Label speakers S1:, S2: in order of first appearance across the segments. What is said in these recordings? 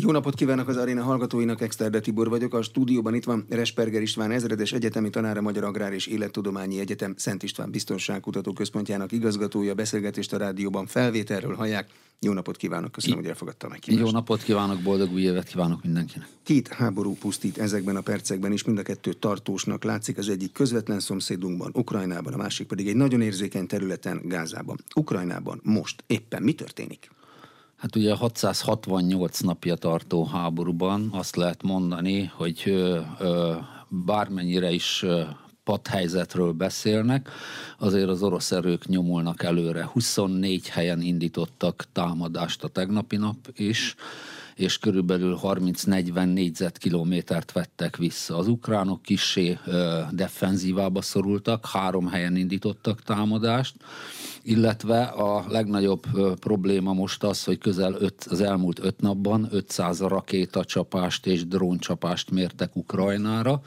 S1: Jó napot kívánok az aréna hallgatóinak, Exterde Tibor vagyok. A stúdióban itt van Resperger István ezredes egyetemi tanára Magyar Agrár és Élettudományi Egyetem Szent István Biztonságkutató Központjának igazgatója. Beszélgetést a rádióban felvételről hallják. Jó napot kívánok, köszönöm, hogy elfogadta meg.
S2: Jó napot kívánok, boldog új évet kívánok mindenkinek.
S1: Két háború pusztít ezekben a percekben is, mind a kettő tartósnak látszik, az egyik közvetlen szomszédunkban, Ukrajnában, a másik pedig egy nagyon érzékeny területen, Gázában. Ukrajnában most éppen mi történik?
S2: Hát ugye a 668 napja tartó háborúban azt lehet mondani, hogy ö, ö, bármennyire is ö, padhelyzetről beszélnek, azért az orosz erők nyomulnak előre. 24 helyen indítottak támadást a tegnapi nap is, és körülbelül 30-40 négyzetkilométert vettek vissza. Az ukránok kissé defenzívába szorultak, három helyen indítottak támadást, illetve a legnagyobb probléma most az, hogy közel öt, az elmúlt öt napban 500 rakétacsapást és dróncsapást mértek Ukrajnára,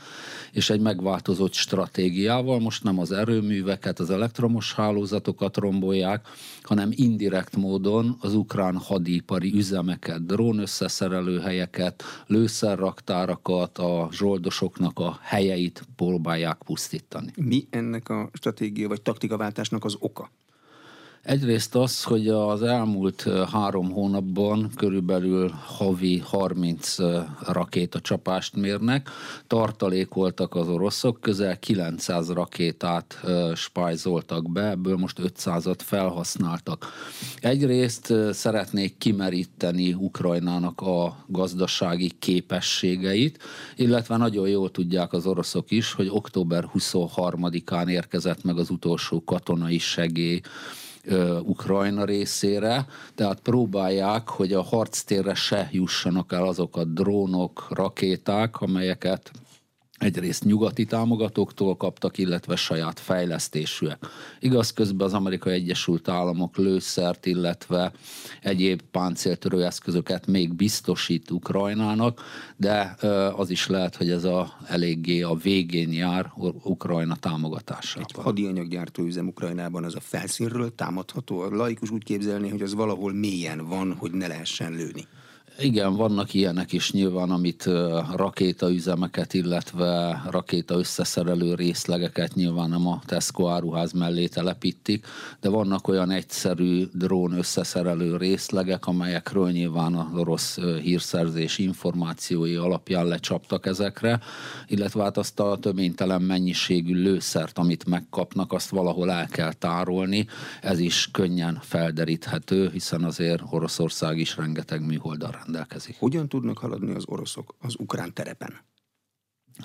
S2: és egy megváltozott stratégiával most nem az erőműveket, az elektromos hálózatokat rombolják, hanem indirekt módon az ukrán hadipari üzemeket, drón összeszerelő helyeket, lőszerraktárakat, a zsoldosoknak a helyeit próbálják pusztítani.
S1: Mi ennek a stratégia vagy taktikaváltásnak az oka?
S2: Egyrészt az, hogy az elmúlt három hónapban körülbelül havi 30 rakétacsapást mérnek, tartalékoltak az oroszok, közel 900 rakétát spájzoltak be, ebből most 500-at felhasználtak. Egyrészt szeretnék kimeríteni Ukrajnának a gazdasági képességeit, illetve nagyon jól tudják az oroszok is, hogy október 23-án érkezett meg az utolsó katonai segély Ukrajna részére, tehát próbálják, hogy a harctérre se jussanak el azok a drónok, rakéták, amelyeket egyrészt nyugati támogatóktól kaptak, illetve saját fejlesztésűek. Igaz, közben az Amerikai Egyesült Államok lőszert, illetve egyéb páncéltörő eszközöket még biztosít Ukrajnának, de az is lehet, hogy ez a eléggé a végén jár Ukrajna támogatása.
S1: Egy hadianyaggyártó üzem Ukrajnában az a felszínről támadható. A laikus úgy képzelni, hogy az valahol mélyen van, hogy ne lehessen lőni.
S2: Igen, vannak ilyenek is nyilván, amit rakétaüzemeket, illetve rakéta összeszerelő részlegeket nyilván nem a Tesco áruház mellé telepítik, de vannak olyan egyszerű drón összeszerelő részlegek, amelyekről nyilván az orosz hírszerzés információi alapján lecsaptak ezekre, illetve hát azt a töménytelen mennyiségű lőszert, amit megkapnak, azt valahol el kell tárolni, ez is könnyen felderíthető, hiszen azért Oroszország is rengeteg műholdarra rendelkezik.
S1: Hogyan tudnak haladni az oroszok az ukrán terepen?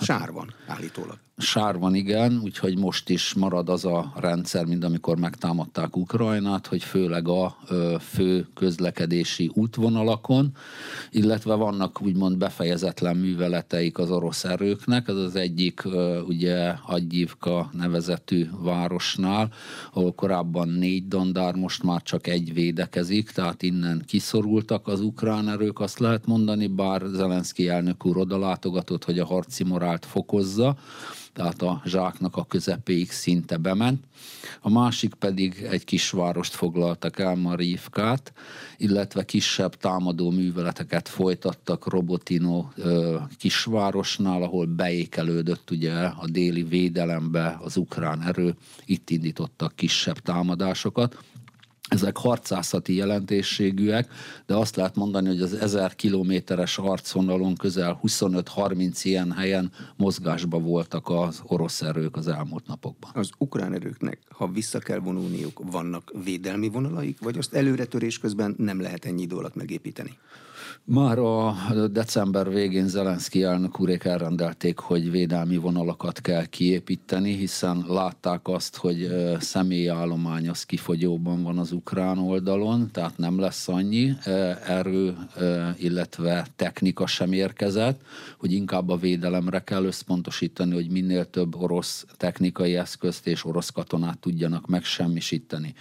S1: Sár van, állítólag.
S2: Sár van, igen, úgyhogy most is marad az a rendszer, mint amikor megtámadták Ukrajnát, hogy főleg a fő közlekedési útvonalakon, illetve vannak úgymond befejezetlen műveleteik az orosz erőknek, ez az egyik ugye Agyivka nevezetű városnál, ahol korábban négy dandár, most már csak egy védekezik, tehát innen kiszorultak az ukrán erők, azt lehet mondani, bár Zelenszky elnök úr oda látogatott, hogy a harci morált fokozza, tehát a zsáknak a közepéig szinte bement. A másik pedig egy kisvárost foglaltak el, Marívkát, illetve kisebb támadó műveleteket folytattak Robotino kisvárosnál, ahol beékelődött ugye a déli védelembe az ukrán erő, itt indítottak kisebb támadásokat ezek harcászati jelentésségűek, de azt lehet mondani, hogy az 1000 kilométeres arcvonalon közel 25-30 ilyen helyen mozgásba voltak az orosz erők az elmúlt napokban.
S1: Az ukrán erőknek, ha vissza kell vonulniuk, vannak védelmi vonalaik, vagy azt előretörés közben nem lehet ennyi idő alatt megépíteni?
S2: Már a december végén Zelenszky elnök úrék elrendelték, hogy védelmi vonalakat kell kiépíteni, hiszen látták azt, hogy személyállomány az kifogyóban van az ukrán oldalon, tehát nem lesz annyi erő, illetve technika sem érkezett, hogy inkább a védelemre kell összpontosítani, hogy minél több orosz technikai eszközt és orosz katonát tudjanak megsemmisíteni.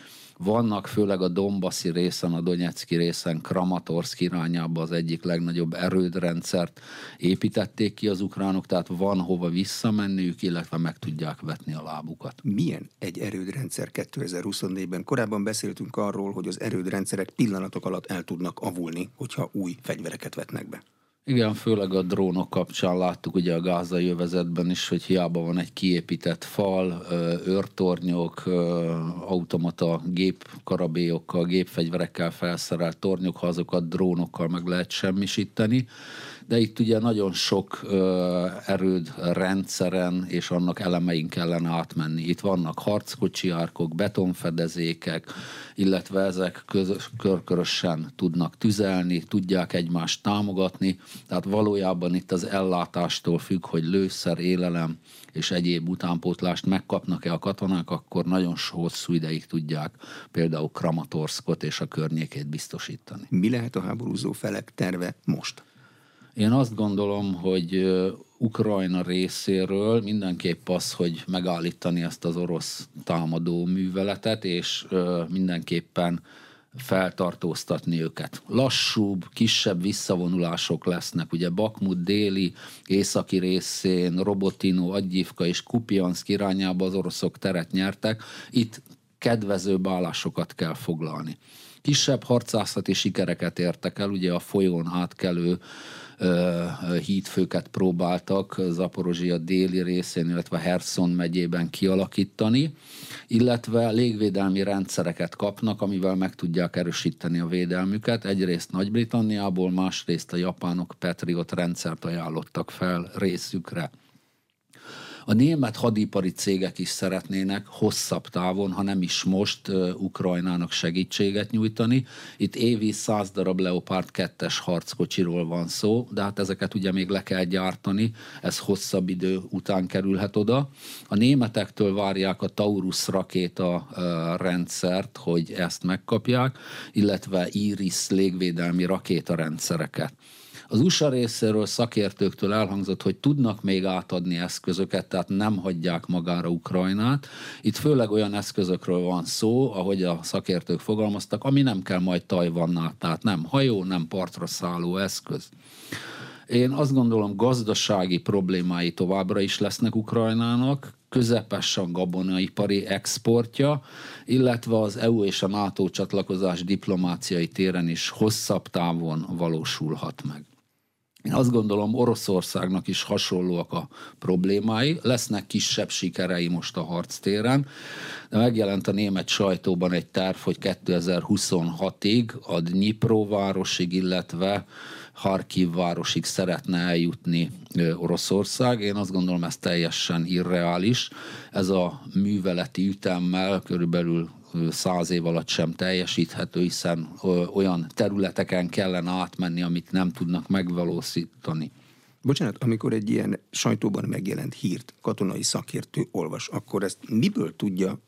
S2: Vannak főleg a Dombaszi részen, a Donetszki részen, Kramatorsk irányába az egyik legnagyobb erődrendszert építették ki az ukránok, tehát van hova visszamenniük, illetve meg tudják vetni a lábukat.
S1: Milyen egy erődrendszer 2024-ben? Korábban beszéltünk arról, hogy az erődrendszerek pillanatok alatt el tudnak avulni, hogyha új fegyvereket vetnek be.
S2: Igen, főleg a drónok kapcsán láttuk ugye a gázai övezetben is, hogy hiába van egy kiépített fal, őrtornyok, automata gépkarabélyokkal, gépfegyverekkel felszerelt tornyok, ha azokat drónokkal meg lehet semmisíteni, de itt ugye nagyon sok erőd rendszeren és annak elemein kellene átmenni. Itt vannak harckocsi árkok, betonfedezékek, illetve ezek közös, körkörösen tudnak tüzelni, tudják egymást támogatni, tehát valójában itt az ellátástól függ, hogy lőszer, élelem és egyéb utánpótlást megkapnak-e a katonák, akkor nagyon hosszú ideig tudják például Kramatorskot és a környékét biztosítani.
S1: Mi lehet a háborúzó felek terve most?
S2: Én azt gondolom, hogy Ukrajna részéről mindenképp az, hogy megállítani ezt az orosz támadó műveletet, és mindenképpen feltartóztatni őket. Lassúbb, kisebb visszavonulások lesznek. Ugye Bakmut déli, északi részén, Robotino, Adjivka és Kupiansk irányába az oroszok teret nyertek. Itt kedvezőbb állásokat kell foglalni. Kisebb harcászati sikereket értek el, ugye a folyón átkelő hídfőket próbáltak Zaporozsia déli részén, illetve Herson megyében kialakítani, illetve légvédelmi rendszereket kapnak, amivel meg tudják erősíteni a védelmüket. Egyrészt Nagy-Britanniából, másrészt a japánok Patriot rendszert ajánlottak fel részükre. A német hadipari cégek is szeretnének hosszabb távon, ha nem is most Ukrajnának segítséget nyújtani. Itt évi 100 darab Leopard 2-es harckocsiról van szó, de hát ezeket ugye még le kell gyártani, ez hosszabb idő után kerülhet oda. A németektől várják a Taurus rakéta rendszert, hogy ezt megkapják, illetve Iris légvédelmi rakétarendszereket. Az USA részéről szakértőktől elhangzott, hogy tudnak még átadni eszközöket, tehát nem hagyják magára Ukrajnát. Itt főleg olyan eszközökről van szó, ahogy a szakértők fogalmaztak, ami nem kell majd Tajvannál, tehát nem hajó, nem partra szálló eszköz. Én azt gondolom, gazdasági problémái továbbra is lesznek Ukrajnának, közepes a gabonaipari exportja, illetve az EU és a NATO csatlakozás diplomáciai téren is hosszabb távon valósulhat meg. Én azt gondolom, Oroszországnak is hasonlóak a problémái, lesznek kisebb sikerei most a harctéren, de megjelent a német sajtóban egy terv, hogy 2026-ig a Dnipro városig, illetve Harkiv városig szeretne eljutni Oroszország. Én azt gondolom, ez teljesen irreális. Ez a műveleti ütemmel körülbelül száz év alatt sem teljesíthető, hiszen olyan területeken kellene átmenni, amit nem tudnak megvalósítani.
S1: Bocsánat, amikor egy ilyen sajtóban megjelent hírt katonai szakértő olvas, akkor ezt miből tudja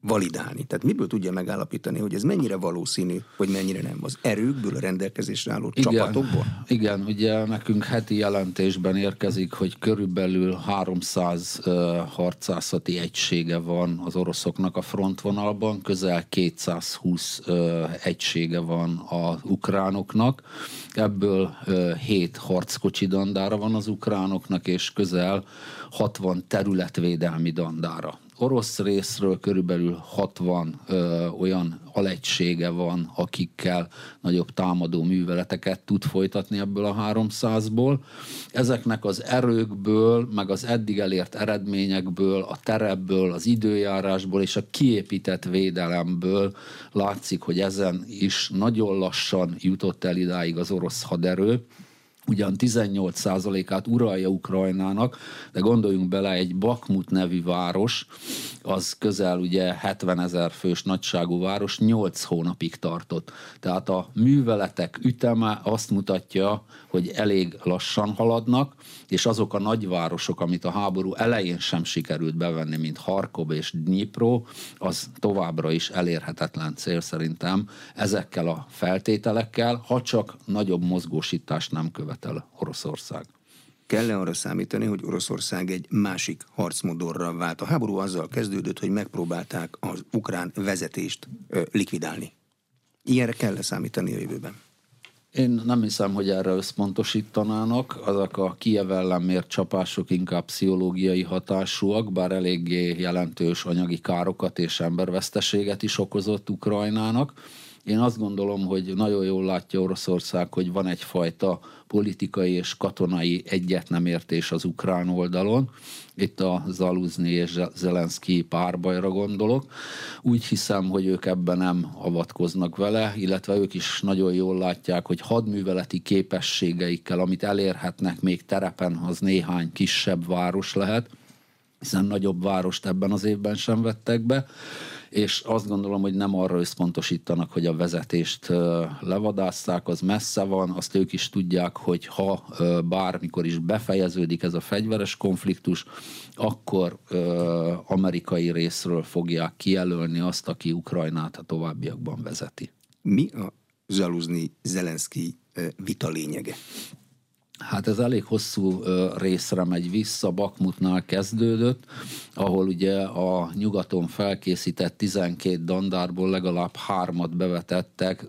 S1: validálni? Tehát miből tudja megállapítani, hogy ez mennyire valószínű, hogy mennyire nem? Az erőkből, a rendelkezésre álló igen, csapatokból?
S2: Igen, ugye nekünk heti jelentésben érkezik, hogy körülbelül 300 uh, harcászati egysége van az oroszoknak a frontvonalban, közel 220 uh, egysége van az ukránoknak, ebből uh, 7 harckocsi dandára van az ukránoknak, és közel 60 területvédelmi dandára orosz részről körülbelül 60 ö, olyan alegysége van, akikkel nagyobb támadó műveleteket tud folytatni ebből a 300-ból. Ezeknek az erőkből, meg az eddig elért eredményekből, a terebből, az időjárásból és a kiépített védelemből látszik, hogy ezen is nagyon lassan jutott el idáig az orosz haderő ugyan 18%-át uralja Ukrajnának, de gondoljunk bele, egy Bakmut nevű város, az közel ugye 70 ezer fős nagyságú város, 8 hónapig tartott. Tehát a műveletek üteme azt mutatja, hogy elég lassan haladnak, és azok a nagyvárosok, amit a háború elején sem sikerült bevenni, mint Harkov és Dnipro, az továbbra is elérhetetlen cél szerintem ezekkel a feltételekkel, ha csak nagyobb mozgósítást nem követel Oroszország.
S1: kell-e arra számítani, hogy Oroszország egy másik harcmodorra vált? A háború azzal kezdődött, hogy megpróbálták az ukrán vezetést ö, likvidálni. Ilyenre kell-e számítani a jövőben?
S2: Én nem hiszem, hogy erre összpontosítanának. Azok a Kiev ellen mért csapások inkább pszichológiai hatásúak, bár eléggé jelentős anyagi károkat és emberveszteséget is okozott Ukrajnának. Én azt gondolom, hogy nagyon jól látja Oroszország, hogy van egyfajta politikai és katonai egyetnemértés az ukrán oldalon. Itt a Zaluzni és Zelenszky párbajra gondolok. Úgy hiszem, hogy ők ebben nem avatkoznak vele, illetve ők is nagyon jól látják, hogy hadműveleti képességeikkel, amit elérhetnek még terepen, az néhány kisebb város lehet, hiszen nagyobb várost ebben az évben sem vettek be és azt gondolom, hogy nem arra összpontosítanak, hogy a vezetést levadásszák, az messze van, azt ők is tudják, hogy ha bármikor is befejeződik ez a fegyveres konfliktus, akkor amerikai részről fogják kijelölni azt, aki Ukrajnát a továbbiakban vezeti.
S1: Mi a Zsaluzni Zelenszky vita lényege?
S2: Hát ez elég hosszú részre megy vissza, Bakmutnál kezdődött, ahol ugye a nyugaton felkészített 12 dandárból legalább hármat bevetettek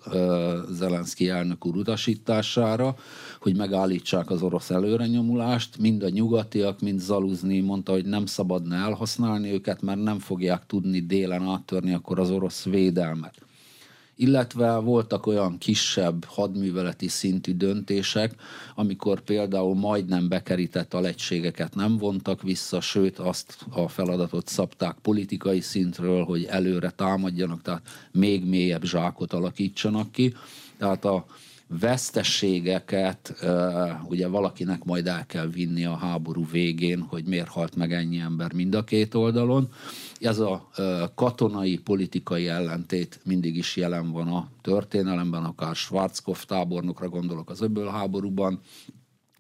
S2: Zelenszky elnök úr utasítására, hogy megállítsák az orosz előrenyomulást. Mind a nyugatiak, mind Zaluzni mondta, hogy nem szabadna elhasználni őket, mert nem fogják tudni délen áttörni akkor az orosz védelmet illetve voltak olyan kisebb hadműveleti szintű döntések, amikor például majdnem bekerített alegységeket nem vontak vissza, sőt azt a feladatot szabták politikai szintről, hogy előre támadjanak, tehát még mélyebb zsákot alakítsanak ki. Tehát a vesztességeket ugye valakinek majd el kell vinni a háború végén, hogy miért halt meg ennyi ember mind a két oldalon. Ez a katonai, politikai ellentét mindig is jelen van a történelemben, akár Schwarzkopf tábornokra gondolok az öbölháborúban,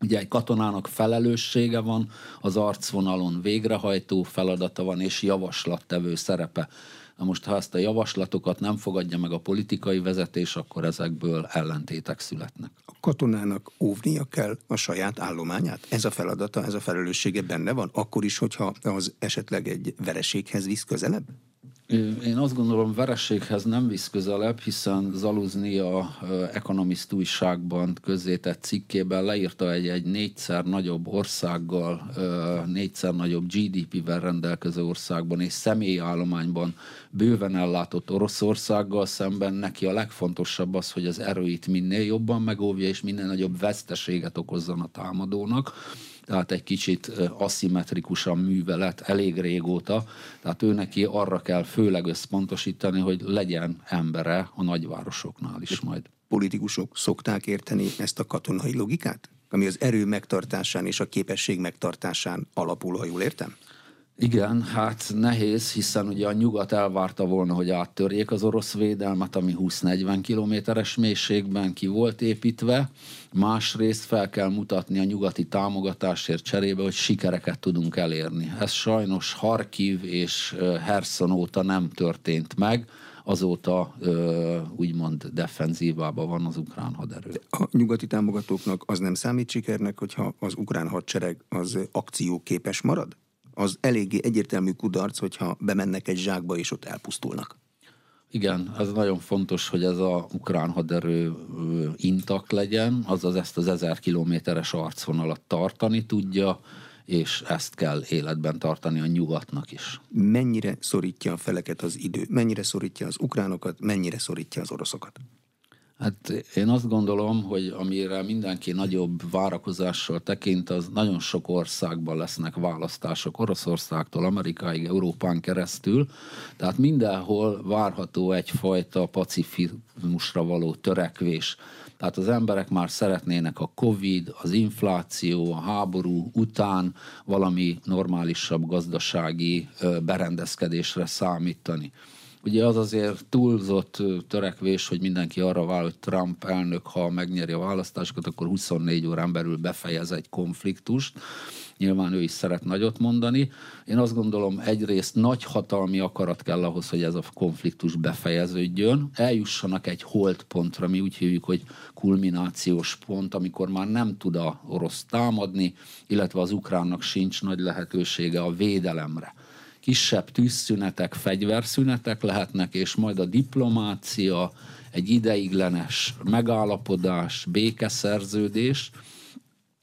S2: Ugye egy katonának felelőssége van, az arcvonalon végrehajtó feladata van, és javaslattevő szerepe. Na most, ha ezt a javaslatokat nem fogadja meg a politikai vezetés, akkor ezekből ellentétek születnek.
S1: A katonának óvnia kell a saját állományát? Ez a feladata, ez a felelőssége benne van? Akkor is, hogyha az esetleg egy vereséghez visz közelebb?
S2: Én azt gondolom, vereséghez nem visz közelebb, hiszen Zaluzni a Economist újságban közzétett cikkében leírta egy, egy négyszer nagyobb országgal, négyszer nagyobb GDP-vel rendelkező országban és személyállományban bőven ellátott Oroszországgal szemben neki a legfontosabb az, hogy az erőit minél jobban megóvja és minél nagyobb veszteséget okozzon a támadónak tehát egy kicsit aszimmetrikusan művelet elég régóta, tehát ő neki arra kell főleg összpontosítani, hogy legyen embere a nagyvárosoknál is majd.
S1: Politikusok szokták érteni ezt a katonai logikát? Ami az erő megtartásán és a képesség megtartásán alapul, ha jól értem?
S2: Igen, hát nehéz, hiszen ugye a nyugat elvárta volna, hogy áttörjék az orosz védelmet, ami 20-40 kilométeres mélységben ki volt építve. Másrészt fel kell mutatni a nyugati támogatásért cserébe, hogy sikereket tudunk elérni. Ez sajnos Harkiv és Herson óta nem történt meg azóta úgymond defenzívában van az ukrán haderő.
S1: A nyugati támogatóknak az nem számít sikernek, hogyha az ukrán hadsereg az akcióképes marad? Az eléggé egyértelmű kudarc, hogyha bemennek egy zsákba és ott elpusztulnak.
S2: Igen, ez nagyon fontos, hogy ez a ukrán haderő intak legyen, azaz ezt az ezer kilométeres arcvonalat tartani tudja, és ezt kell életben tartani a nyugatnak is.
S1: Mennyire szorítja a feleket az idő? Mennyire szorítja az ukránokat? Mennyire szorítja az oroszokat?
S2: Hát én azt gondolom, hogy amire mindenki nagyobb várakozással tekint, az nagyon sok országban lesznek választások, Oroszországtól Amerikáig, Európán keresztül, tehát mindenhol várható egyfajta pacifizmusra való törekvés. Tehát az emberek már szeretnének a Covid, az infláció, a háború után valami normálisabb gazdasági berendezkedésre számítani. Ugye az azért túlzott törekvés, hogy mindenki arra vál, hogy Trump elnök, ha megnyeri a választásokat, akkor 24 órán belül befejez egy konfliktust. Nyilván ő is szeret nagyot mondani. Én azt gondolom, egyrészt nagy hatalmi akarat kell ahhoz, hogy ez a konfliktus befejeződjön. Eljussanak egy holdpontra, mi úgy hívjuk, hogy kulminációs pont, amikor már nem tud a orosz támadni, illetve az ukránnak sincs nagy lehetősége a védelemre kisebb tűzszünetek, fegyverszünetek lehetnek, és majd a diplomácia, egy ideiglenes megállapodás, békeszerződés,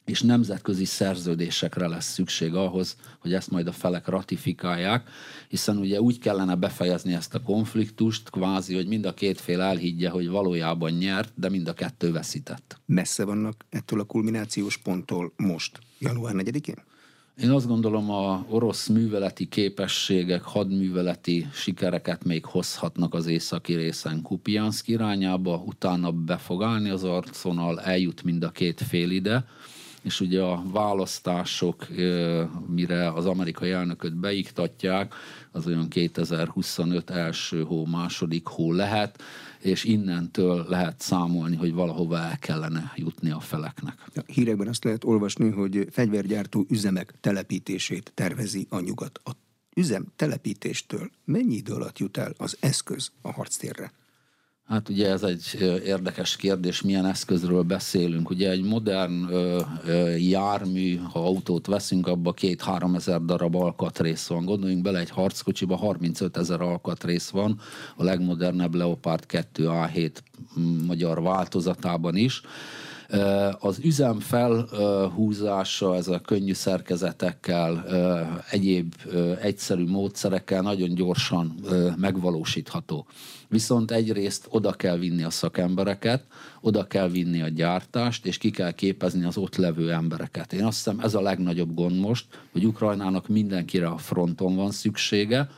S2: és nemzetközi szerződésekre lesz szükség ahhoz, hogy ezt majd a felek ratifikálják, hiszen ugye úgy kellene befejezni ezt a konfliktust, kvázi, hogy mind a két fél elhiggye, hogy valójában nyert, de mind a kettő veszített.
S1: Messze vannak ettől a kulminációs ponttól most, január 4-én?
S2: Én azt gondolom, a orosz műveleti képességek, hadműveleti sikereket még hozhatnak az északi részen Kupiansk irányába, utána be fog állni az arconal, eljut mind a két fél ide, és ugye a választások, mire az amerikai elnököt beiktatják, az olyan 2025 első hó, második hó lehet, és innentől lehet számolni, hogy valahova el kellene jutni a feleknek.
S1: A hírekben azt lehet olvasni, hogy fegyvergyártó üzemek telepítését tervezi a nyugat. A üzem telepítéstől mennyi idő alatt jut el az eszköz a harctérre?
S2: Hát ugye ez egy érdekes kérdés, milyen eszközről beszélünk. Ugye egy modern ö, ö, jármű, ha autót veszünk, abba két-három ezer darab alkatrész van. Gondoljunk bele, egy harckocsiba 35 ezer alkatrész van, a legmodernebb Leopard 2 A7 magyar változatában is. Az üzem felhúzása, ez a könnyű szerkezetekkel, egyéb egyszerű módszerekkel nagyon gyorsan megvalósítható. Viszont egyrészt oda kell vinni a szakembereket, oda kell vinni a gyártást, és ki kell képezni az ott levő embereket. Én azt hiszem ez a legnagyobb gond most, hogy Ukrajnának mindenkire a fronton van szüksége,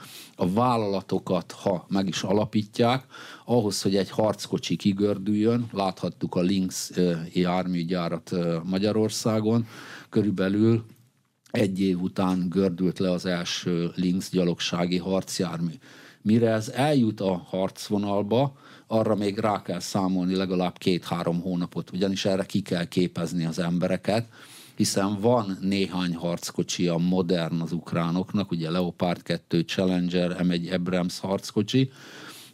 S2: a vállalatokat, ha meg is alapítják, ahhoz, hogy egy harckocsi kigördüljön, láthattuk a Lynx járműgyárat Magyarországon, körülbelül egy év után gördült le az első Lynx gyalogsági harcjármű. Mire ez eljut a harcvonalba, arra még rá kell számolni legalább két-három hónapot, ugyanis erre ki kell képezni az embereket, hiszen van néhány harckocsi a modern az ukránoknak, ugye Leopard 2, Challenger, M1 Abrams harckocsi,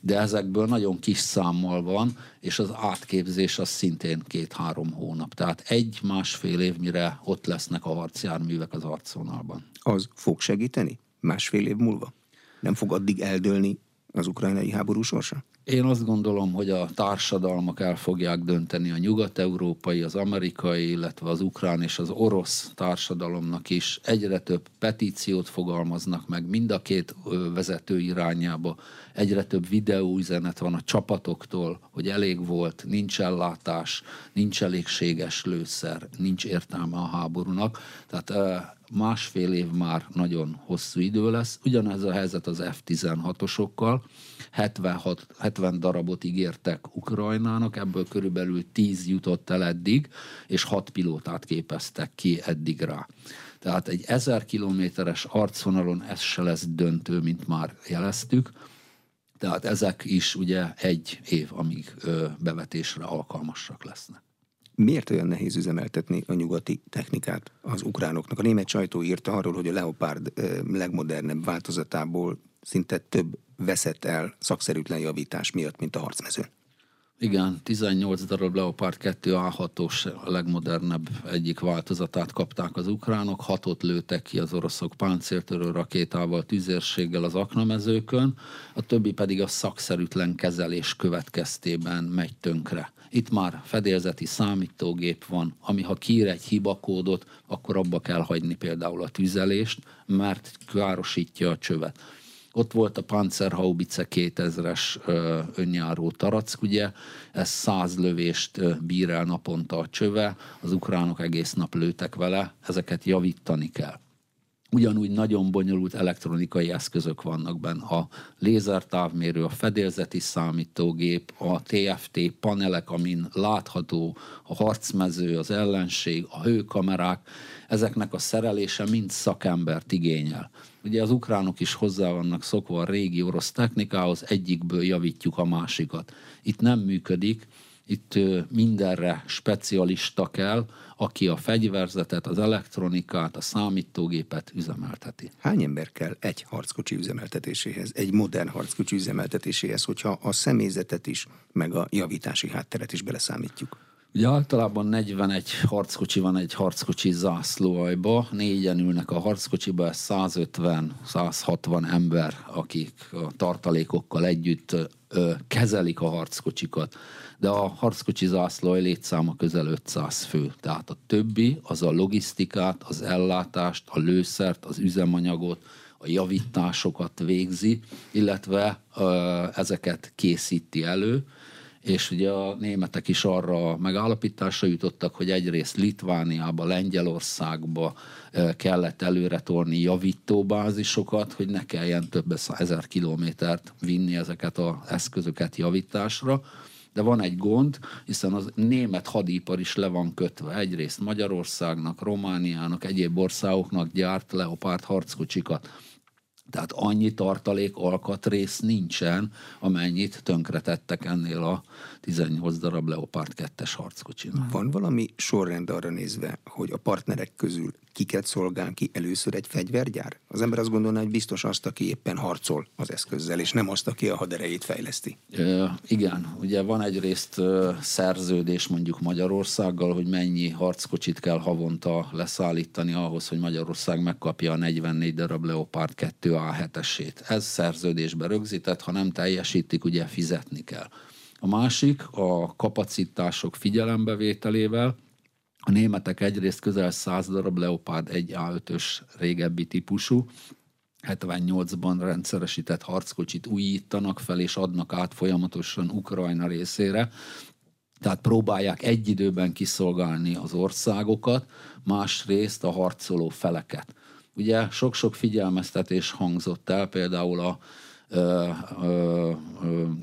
S2: de ezekből nagyon kis számmal van, és az átképzés az szintén két-három hónap. Tehát egy-másfél év, mire ott lesznek a harcjárművek az arcvonalban.
S1: Az fog segíteni? Másfél év múlva? Nem fog addig eldőlni az ukrajnai háború sorsa?
S2: Én azt gondolom, hogy a társadalmak el fogják dönteni a nyugat-európai, az amerikai, illetve az ukrán és az orosz társadalomnak is. Egyre több petíciót fogalmaznak meg mind a két vezető irányába. Egyre több videóüzenet van a csapatoktól, hogy elég volt, nincs ellátás, nincs elégséges lőszer, nincs értelme a háborúnak. Tehát másfél év már nagyon hosszú idő lesz. Ugyanez a helyzet az F-16-osokkal. 76, 70 darabot ígértek Ukrajnának, ebből körülbelül 10 jutott el eddig, és 6 pilótát képeztek ki eddig rá. Tehát egy 1000 kilométeres arcvonalon ez se lesz döntő, mint már jeleztük. Tehát ezek is ugye egy év, amíg ö, bevetésre alkalmasak lesznek.
S1: Miért olyan nehéz üzemeltetni a nyugati technikát az ukránoknak? A német sajtó írta arról, hogy a Leopard legmodernebb változatából szinte több veszett el szakszerűtlen javítás miatt, mint a harcmezőn.
S2: Igen, 18 darab Leopard 2 A6-os a legmodernebb egyik változatát kapták az ukránok, hatot lőtek ki az oroszok páncéltörő rakétával, tüzérséggel az aknamezőkön, a többi pedig a szakszerűtlen kezelés következtében megy tönkre. Itt már fedélzeti számítógép van, ami ha kír egy hibakódot, akkor abba kell hagyni például a tüzelést, mert károsítja a csövet. Ott volt a Panzerhaubitze 2000-es önjáró tarack, ugye, ez száz lövést bír el naponta a csöve, az ukránok egész nap lőtek vele, ezeket javítani kell. Ugyanúgy nagyon bonyolult elektronikai eszközök vannak benne. A lézertávmérő, a fedélzeti számítógép, a TFT panelek, amin látható a harcmező, az ellenség, a hőkamerák, ezeknek a szerelése mind szakembert igényel. Ugye az ukránok is hozzá vannak szokva a régi orosz technikához, egyikből javítjuk a másikat. Itt nem működik, itt mindenre specialista kell, aki a fegyverzetet, az elektronikát, a számítógépet üzemelteti.
S1: Hány ember kell egy harckocsi üzemeltetéséhez, egy modern harckocsi üzemeltetéséhez, hogyha a személyzetet is, meg a javítási hátteret is beleszámítjuk?
S2: Ugye általában 41 harckocsi van egy harckocsi zászlóajba, négyen ülnek a harckocsiba, 150-160 ember, akik a tartalékokkal együtt ö, kezelik a harckocsikat. De a harckocsi zászlóaj létszáma közel 500 fő. Tehát a többi az a logisztikát, az ellátást, a lőszert, az üzemanyagot, a javításokat végzi, illetve ezeket készíti elő és ugye a németek is arra megállapításra jutottak, hogy egyrészt Litvániába, Lengyelországba kellett előre torni javítóbázisokat, hogy ne kelljen több ezer kilométert vinni ezeket az eszközöket javításra. De van egy gond, hiszen az német hadipar is le van kötve. Egyrészt Magyarországnak, Romániának, egyéb országoknak gyárt Leopard harckocsikat tehát annyi tartalék alkatrész nincsen, amennyit tönkretettek ennél a 18 darab Leopard 2-es harckocsinál.
S1: Van valami sorrend arra nézve, hogy a partnerek közül kiket szolgál ki először egy fegyvergyár? Az ember azt gondolná, hogy biztos azt, aki éppen harcol az eszközzel, és nem azt, aki a haderejét fejleszti.
S2: E, igen, ugye van egyrészt szerződés mondjuk Magyarországgal, hogy mennyi harckocsit kell havonta leszállítani ahhoz, hogy Magyarország megkapja a 44 darab Leopard 2 A7-esét. Ez szerződésbe rögzített, ha nem teljesítik, ugye fizetni kell. A másik a kapacitások figyelembevételével, a németek egyrészt közel 100 darab Leopard 1A5-ös régebbi típusú, 78-ban rendszeresített harckocsit újítanak fel és adnak át folyamatosan Ukrajna részére, tehát próbálják egy időben kiszolgálni az országokat, másrészt a harcoló feleket. Ugye sok-sok figyelmeztetés hangzott el, például a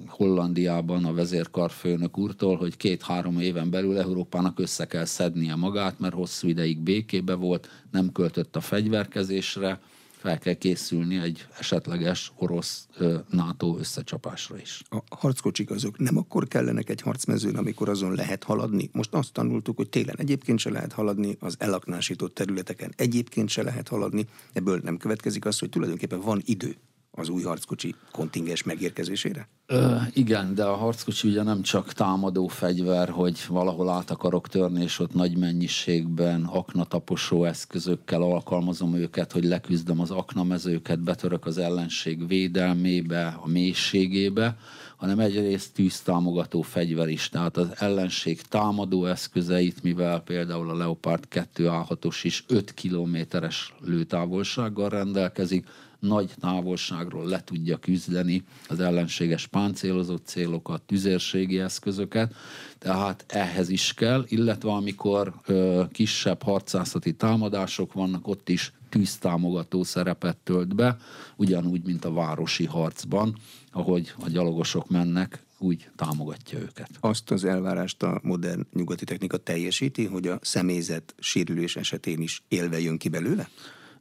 S2: Hollandiában a vezérkarfőnök úrtól, hogy két-három éven belül Európának össze kell szednie magát, mert hosszú ideig békébe volt, nem költött a fegyverkezésre, fel kell készülni egy esetleges orosz NATO összecsapásra is.
S1: A harckocsik azok nem akkor kellenek egy harcmezőn, amikor azon lehet haladni? Most azt tanultuk, hogy télen egyébként se lehet haladni, az elaknásított területeken egyébként se lehet haladni. Ebből nem következik az, hogy tulajdonképpen van idő az új harckocsi kontingens megérkezésére?
S2: Ö, igen, de a harckocsi ugye nem csak támadó fegyver, hogy valahol át akarok törni, és ott nagy mennyiségben aknataposó eszközökkel alkalmazom őket, hogy leküzdöm az aknamezőket, betörök az ellenség védelmébe, a mélységébe, hanem egyrészt tűztámogató fegyver is. Tehát az ellenség támadó eszközeit, mivel például a Leopard 2A6-os is 5 kilométeres lőtávolsággal rendelkezik, nagy távolságról le tudja küzdeni az ellenséges páncélozott célokat, tüzérségi eszközöket, tehát ehhez is kell, illetve amikor ö, kisebb harcászati támadások vannak, ott is tűztámogató szerepet tölt be, ugyanúgy, mint a városi harcban, ahogy a gyalogosok mennek, úgy támogatja őket.
S1: Azt az elvárást a modern nyugati technika teljesíti, hogy a személyzet sérülés esetén is élve jön ki belőle?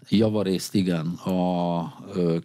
S2: Javarészt igen, a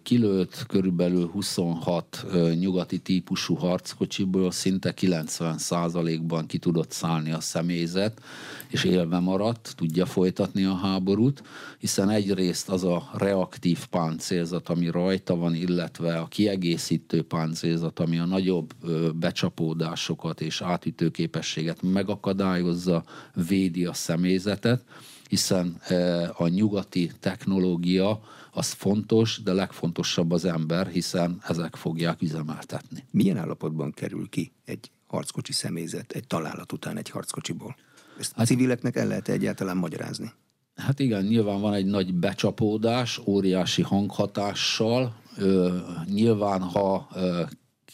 S2: kilőtt körülbelül 26 nyugati típusú harckocsiból szinte 90%-ban ki tudott szállni a személyzet, és élve maradt, tudja folytatni a háborút, hiszen egyrészt az a reaktív páncélzat, ami rajta van, illetve a kiegészítő páncélzat, ami a nagyobb becsapódásokat és átütőképességet megakadályozza, védi a személyzetet, hiszen e, a nyugati technológia az fontos, de legfontosabb az ember, hiszen ezek fogják üzemeltetni.
S1: Milyen állapotban kerül ki egy harckocsi személyzet egy találat után egy harckocsiból? Ezt hát, civileknek el lehet egyáltalán magyarázni?
S2: Hát igen, nyilván van egy nagy becsapódás, óriási hanghatással. Ö, nyilván, ha ö,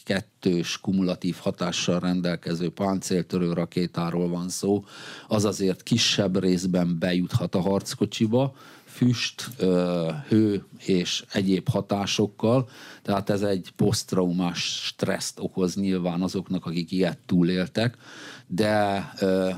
S2: kettős kumulatív hatással rendelkező páncéltörő rakétáról van szó, az azért kisebb részben bejuthat a harckocsiba, füst, hő és egyéb hatásokkal, tehát ez egy posztraumás stresszt okoz nyilván azoknak, akik ilyet túléltek, de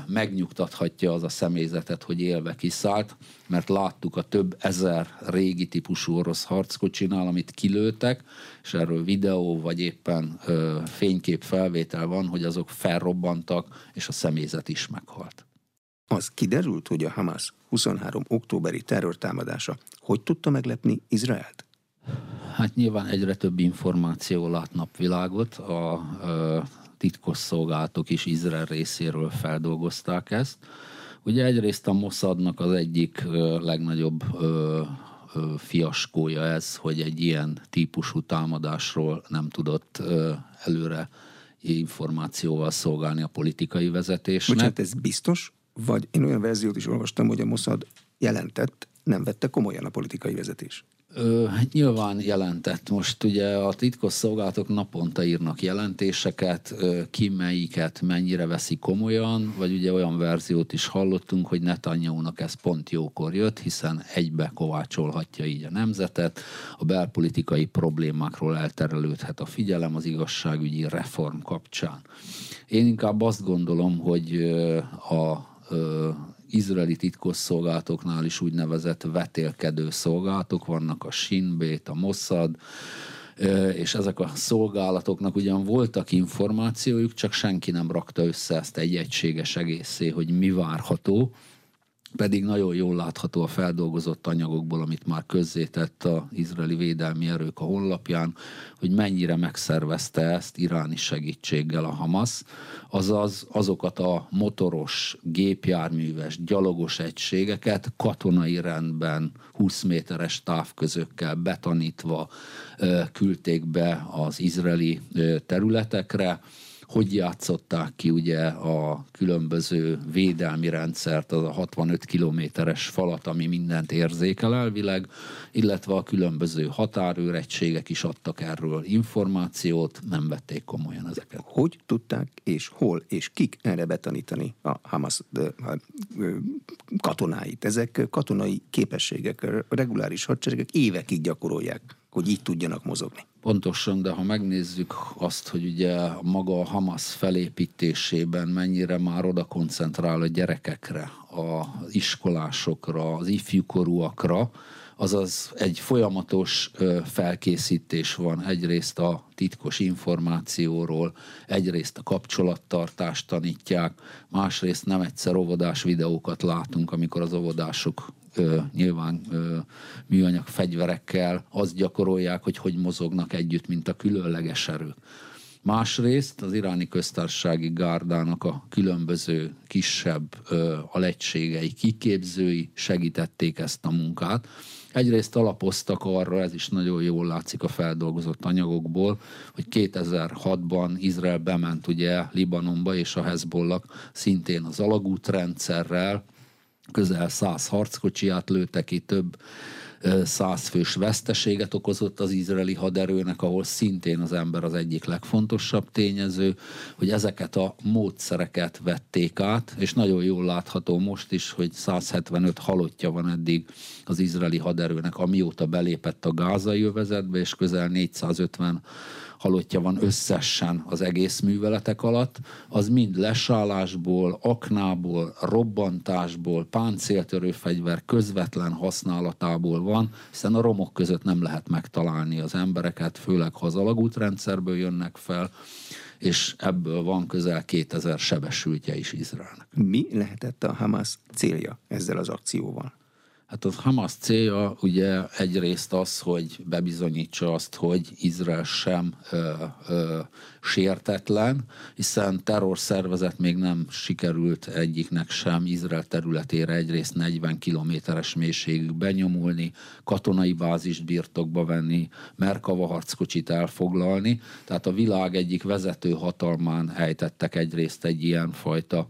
S2: megnyugtathatja az a személyzetet, hogy élve kiszállt, mert láttuk a több ezer régi típusú orosz harckocsinál, amit kilőtek, és erről videó vagy éppen fénykép felvétel van, hogy azok felrobbantak, és a személyzet is meghalt.
S1: Az kiderült, hogy a Hamas 23. októberi terrortámadása hogy tudta meglepni Izraelt?
S2: Hát nyilván egyre több információ lát napvilágot. A, a titkos szolgálatok is Izrael részéről feldolgozták ezt. Ugye egyrészt a Mossadnak az egyik legnagyobb fiaskója ez, hogy egy ilyen típusú támadásról nem tudott előre információval szolgálni a politikai vezetésnek.
S1: Bocsánat, ez biztos? Vagy én olyan verziót is olvastam, hogy a Mossad jelentett, nem vette komolyan a politikai vezetés.
S2: Ö, hát nyilván jelentett. Most ugye a titkos szolgálatok naponta írnak jelentéseket, ö, ki melyiket mennyire veszi komolyan, vagy ugye olyan verziót is hallottunk, hogy Netanyahu-nak ez pont jókor jött, hiszen egybe kovácsolhatja így a nemzetet, a belpolitikai problémákról elterelődhet a figyelem az igazságügyi reform kapcsán. Én inkább azt gondolom, hogy a izraeli titkosszolgálatoknál is úgynevezett vetélkedő szolgálatok vannak, a Shinbét, a Mossad, és ezek a szolgálatoknak ugyan voltak információjuk, csak senki nem rakta össze ezt egy egységes egészé, hogy mi várható, pedig nagyon jól látható a feldolgozott anyagokból, amit már közzétett az izraeli védelmi erők a honlapján, hogy mennyire megszervezte ezt iráni segítséggel a Hamas, azaz azokat a motoros, gépjárműves, gyalogos egységeket katonai rendben 20 méteres távközökkel betanítva küldték be az izraeli területekre, hogy játszották ki ugye a különböző védelmi rendszert, az a 65 kilométeres falat, ami mindent érzékel elvileg, illetve a különböző határőregységek is adtak erről információt, nem vették komolyan ezeket.
S1: Hogy tudták és hol és kik erre betanítani a Hamas katonáit? Ezek katonai képességek, reguláris hadseregek évekig gyakorolják hogy így tudjanak mozogni.
S2: Pontosan, de ha megnézzük azt, hogy ugye maga a Hamas felépítésében mennyire már oda koncentrál a gyerekekre, az iskolásokra, az ifjúkorúakra, azaz egy folyamatos felkészítés van egyrészt a titkos információról, egyrészt a kapcsolattartást tanítják, másrészt nem egyszer óvodás videókat látunk, amikor az óvodások nyilván műanyag fegyverekkel azt gyakorolják, hogy hogy mozognak együtt, mint a különleges erő. Másrészt az iráni köztársasági gárdának a különböző kisebb ö, alegységei, kiképzői segítették ezt a munkát. Egyrészt alapoztak arra, ez is nagyon jól látszik a feldolgozott anyagokból, hogy 2006-ban Izrael bement ugye Libanonba, és a Hezbollah szintén az alagútrendszerrel, közel száz harckocsiját lőttek ki, több százfős veszteséget okozott az izraeli haderőnek, ahol szintén az ember az egyik legfontosabb tényező, hogy ezeket a módszereket vették át, és nagyon jól látható most is, hogy 175 halottja van eddig az izraeli haderőnek, amióta belépett a gázai övezetbe, és közel 450 halottja van összesen az egész műveletek alatt, az mind lesállásból, aknából, robbantásból, páncéltörő fegyver közvetlen használatából van, hiszen a romok között nem lehet megtalálni az embereket, főleg ha az alagútrendszerből jönnek fel, és ebből van közel 2000 sebesültje is Izraelnek.
S1: Mi lehetett a Hamas célja ezzel az akcióval?
S2: Hát a Hamas célja ugye egyrészt az, hogy bebizonyítsa azt, hogy Izrael sem ö, ö, sértetlen, hiszen terrorszervezet még nem sikerült egyiknek sem Izrael területére egyrészt 40 kilométeres mélységig benyomulni, katonai bázist birtokba venni, Merkava harckocsit elfoglalni, tehát a világ egyik vezető hatalmán ejtettek egyrészt egy ilyen fajta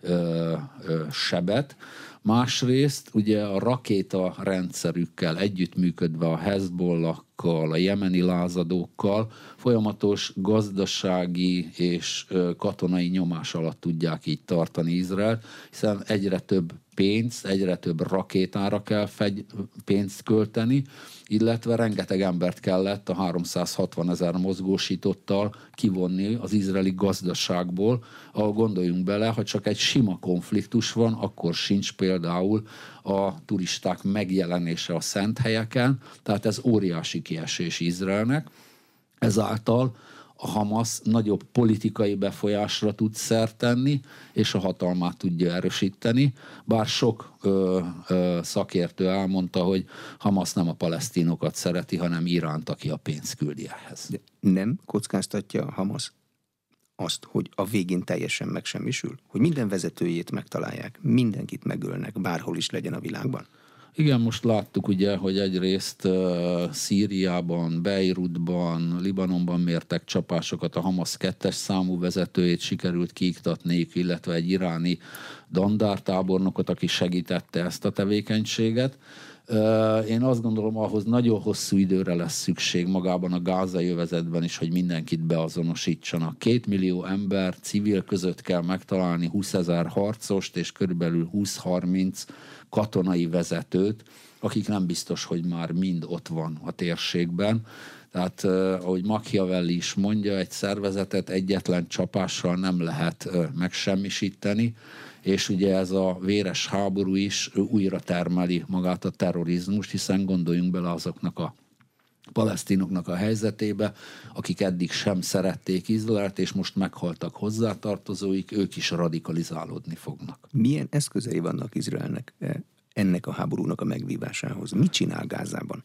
S2: ö, ö, sebet, Másrészt ugye a rakéta rendszerükkel együttműködve a Hezbollakkal, a jemeni lázadókkal folyamatos gazdasági és katonai nyomás alatt tudják így tartani Izraelt, hiszen egyre több pénzt, egyre több rakétára kell fegy, pénzt költeni, illetve rengeteg embert kellett a 360 ezer mozgósítottal kivonni az izraeli gazdaságból, ahol gondoljunk bele, ha csak egy sima konfliktus van, akkor sincs például a turisták megjelenése a szent helyeken, tehát ez óriási kiesés Izraelnek. Ezáltal a Hamas nagyobb politikai befolyásra tud szert tenni, és a hatalmát tudja erősíteni, bár sok ö, ö, szakértő elmondta, hogy Hamas nem a palesztinokat szereti, hanem Iránt, aki a pénzt küldi ehhez. De
S1: nem kockáztatja a Hamas azt, hogy a végén teljesen megsemmisül? Hogy minden vezetőjét megtalálják, mindenkit megölnek, bárhol is legyen a világban?
S2: Igen, most láttuk ugye, hogy egyrészt uh, Szíriában, Beirutban, Libanonban mértek csapásokat, a Hamas kettes számú vezetőjét sikerült kiiktatniuk, illetve egy iráni dandártábornokot, aki segítette ezt a tevékenységet. Én azt gondolom, ahhoz nagyon hosszú időre lesz szükség magában a gázai övezetben is, hogy mindenkit beazonosítsanak. Két millió ember civil között kell megtalálni 20 ezer harcost és körülbelül 20-30 katonai vezetőt, akik nem biztos, hogy már mind ott van a térségben. Tehát, ahogy Machiavelli is mondja, egy szervezetet egyetlen csapással nem lehet megsemmisíteni, és ugye ez a véres háború is újra termeli magát a terrorizmust, hiszen gondoljunk bele azoknak a palesztinoknak a helyzetébe, akik eddig sem szerették Izraelt, és most meghaltak hozzátartozóik, ők is radikalizálódni fognak.
S1: Milyen eszközei vannak Izraelnek eh, ennek a háborúnak a megvívásához? Mit csinál Gázában?